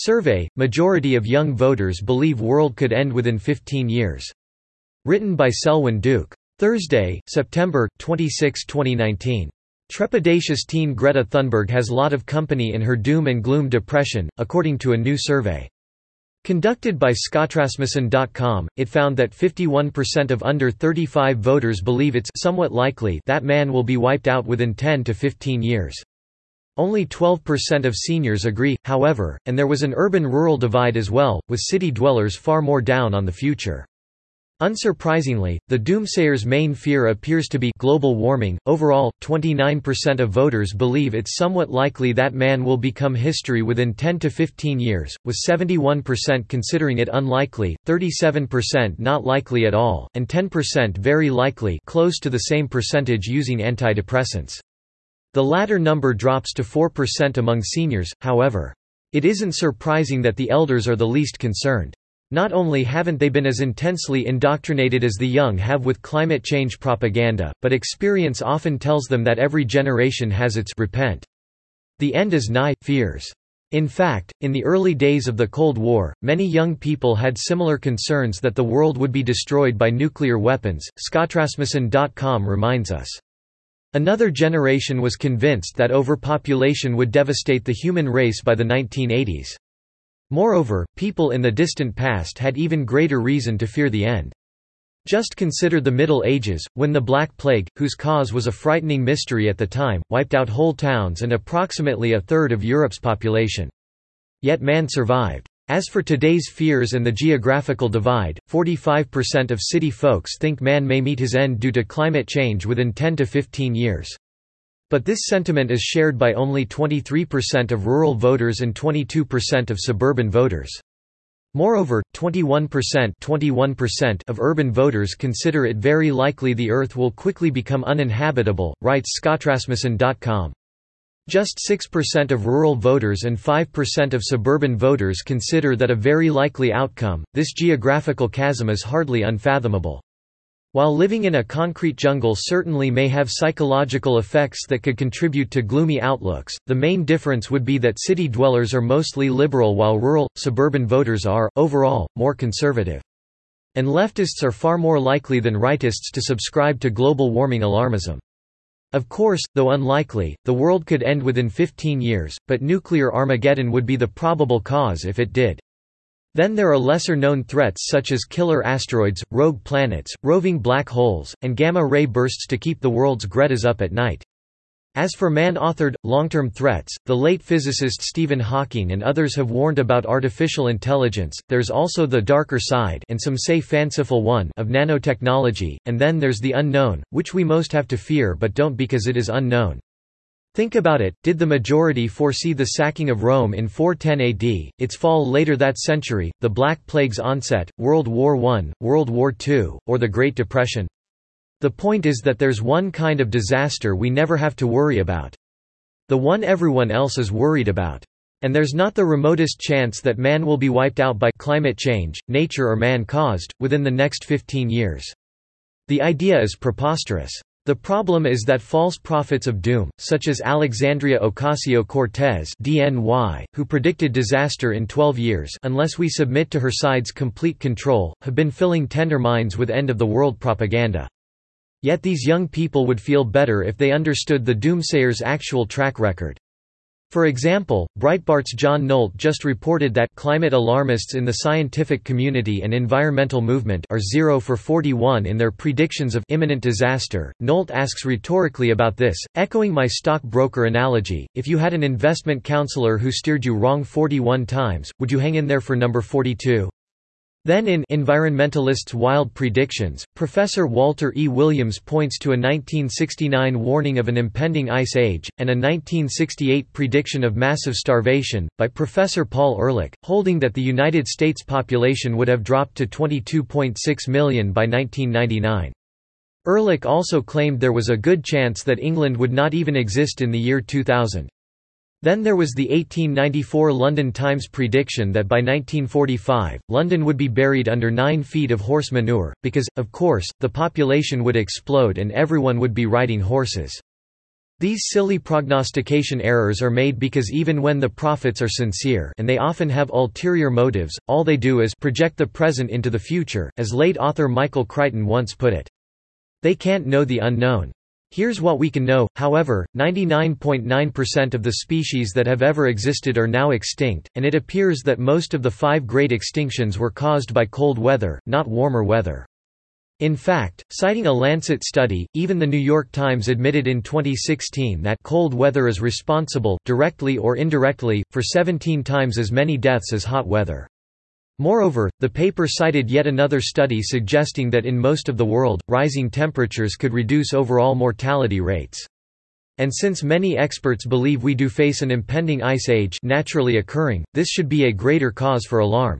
Survey, majority of young voters believe world could end within 15 years. Written by Selwyn Duke. Thursday, September, 26, 2019. Trepidatious teen Greta Thunberg has lot of company in her doom and gloom depression, according to a new survey. Conducted by ScottRasmussen.com, it found that 51% of under 35 voters believe it's somewhat likely that man will be wiped out within 10 to 15 years. Only 12% of seniors agree, however, and there was an urban-rural divide as well, with city dwellers far more down on the future. Unsurprisingly, the doomsayers' main fear appears to be global warming. Overall, 29% of voters believe it's somewhat likely that man will become history within 10 to 15 years, with 71% considering it unlikely, 37% not likely at all, and 10% very likely, close to the same percentage using antidepressants. The latter number drops to 4% among seniors, however. It isn't surprising that the elders are the least concerned. Not only haven't they been as intensely indoctrinated as the young have with climate change propaganda, but experience often tells them that every generation has its repent. The end is nigh, fears. In fact, in the early days of the Cold War, many young people had similar concerns that the world would be destroyed by nuclear weapons, ScottRasmussen.com reminds us. Another generation was convinced that overpopulation would devastate the human race by the 1980s. Moreover, people in the distant past had even greater reason to fear the end. Just consider the Middle Ages, when the Black Plague, whose cause was a frightening mystery at the time, wiped out whole towns and approximately a third of Europe's population. Yet man survived. As for today's fears and the geographical divide, 45% of city folks think man may meet his end due to climate change within 10 to 15 years. But this sentiment is shared by only 23% of rural voters and 22% of suburban voters. Moreover, 21%, 21% of urban voters consider it very likely the Earth will quickly become uninhabitable, writes ScottRasmussen.com. Just 6% of rural voters and 5% of suburban voters consider that a very likely outcome. This geographical chasm is hardly unfathomable. While living in a concrete jungle certainly may have psychological effects that could contribute to gloomy outlooks, the main difference would be that city dwellers are mostly liberal while rural, suburban voters are, overall, more conservative. And leftists are far more likely than rightists to subscribe to global warming alarmism. Of course, though unlikely, the world could end within 15 years, but nuclear Armageddon would be the probable cause if it did. Then there are lesser-known threats such as killer asteroids, rogue planets, roving black holes, and gamma-ray bursts to keep the world's Gretas up at night. As for man-authored, long-term threats, the late physicist Stephen Hawking and others have warned about artificial intelligence, there's also the darker side and some say fanciful one of nanotechnology, and then there's the unknown, which we most have to fear but don't because it is unknown. Think about it, did the majority foresee the sacking of Rome in 410 AD, its fall later that century, the Black Plague's onset, World War I, World War II, or the Great Depression? The point is that there's one kind of disaster we never have to worry about. The one everyone else is worried about. And there's not the remotest chance that man will be wiped out by climate change, nature or man-caused, within the next 15 years. The idea is preposterous. The problem is that false prophets of doom, such as Alexandria Ocasio-Cortez (DNY), who predicted disaster in 12 years unless we submit to her side's complete control, have been filling tender minds with end-of-the-world propaganda. Yet these young people would feel better if they understood the doomsayers' actual track record. For example, Breitbart's John Nolt just reported that climate alarmists in the scientific community and environmental movement are 0 for 41 in their predictions of imminent disaster. Nolt asks rhetorically about this, echoing my stockbroker analogy, if you had an investment counselor who steered you wrong 41 times, would you hang in there for number 42? Then in Environmentalists' Wild Predictions, Professor Walter E. Williams points to a 1969 warning of an impending ice age, and a 1968 prediction of massive starvation, by Professor Paul Ehrlich, holding that the United States population would have dropped to 22.6 million by 1999. Ehrlich also claimed there was a good chance that England would not even exist in the year 2000. Then there was the 1894 London Times prediction that by 1945, London would be buried under nine feet of horse manure, because, of course, the population would explode and everyone would be riding horses. These silly prognostication errors are made because even when the prophets are sincere and they often have ulterior motives, all they do is project the present into the future, as late author Michael Crichton once put it. They can't know the unknown. Here's what we can know, however, 99.9% of the species that have ever existed are now extinct, and it appears that most of the five great extinctions were caused by cold weather, not warmer weather. In fact, citing a Lancet study, even the New York Times admitted in 2016 that cold weather is responsible, directly or indirectly, for 17 times as many deaths as hot weather. Moreover, the paper cited yet another study suggesting that in most of the world, rising temperatures could reduce overall mortality rates. And since many experts believe we do face an impending ice age naturally occurring, this should be a greater cause for alarm.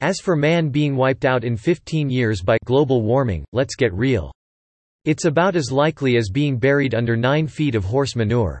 As for man being wiped out in 15 years by global warming, let's get real. It's about as likely as being buried under 9 feet of horse manure.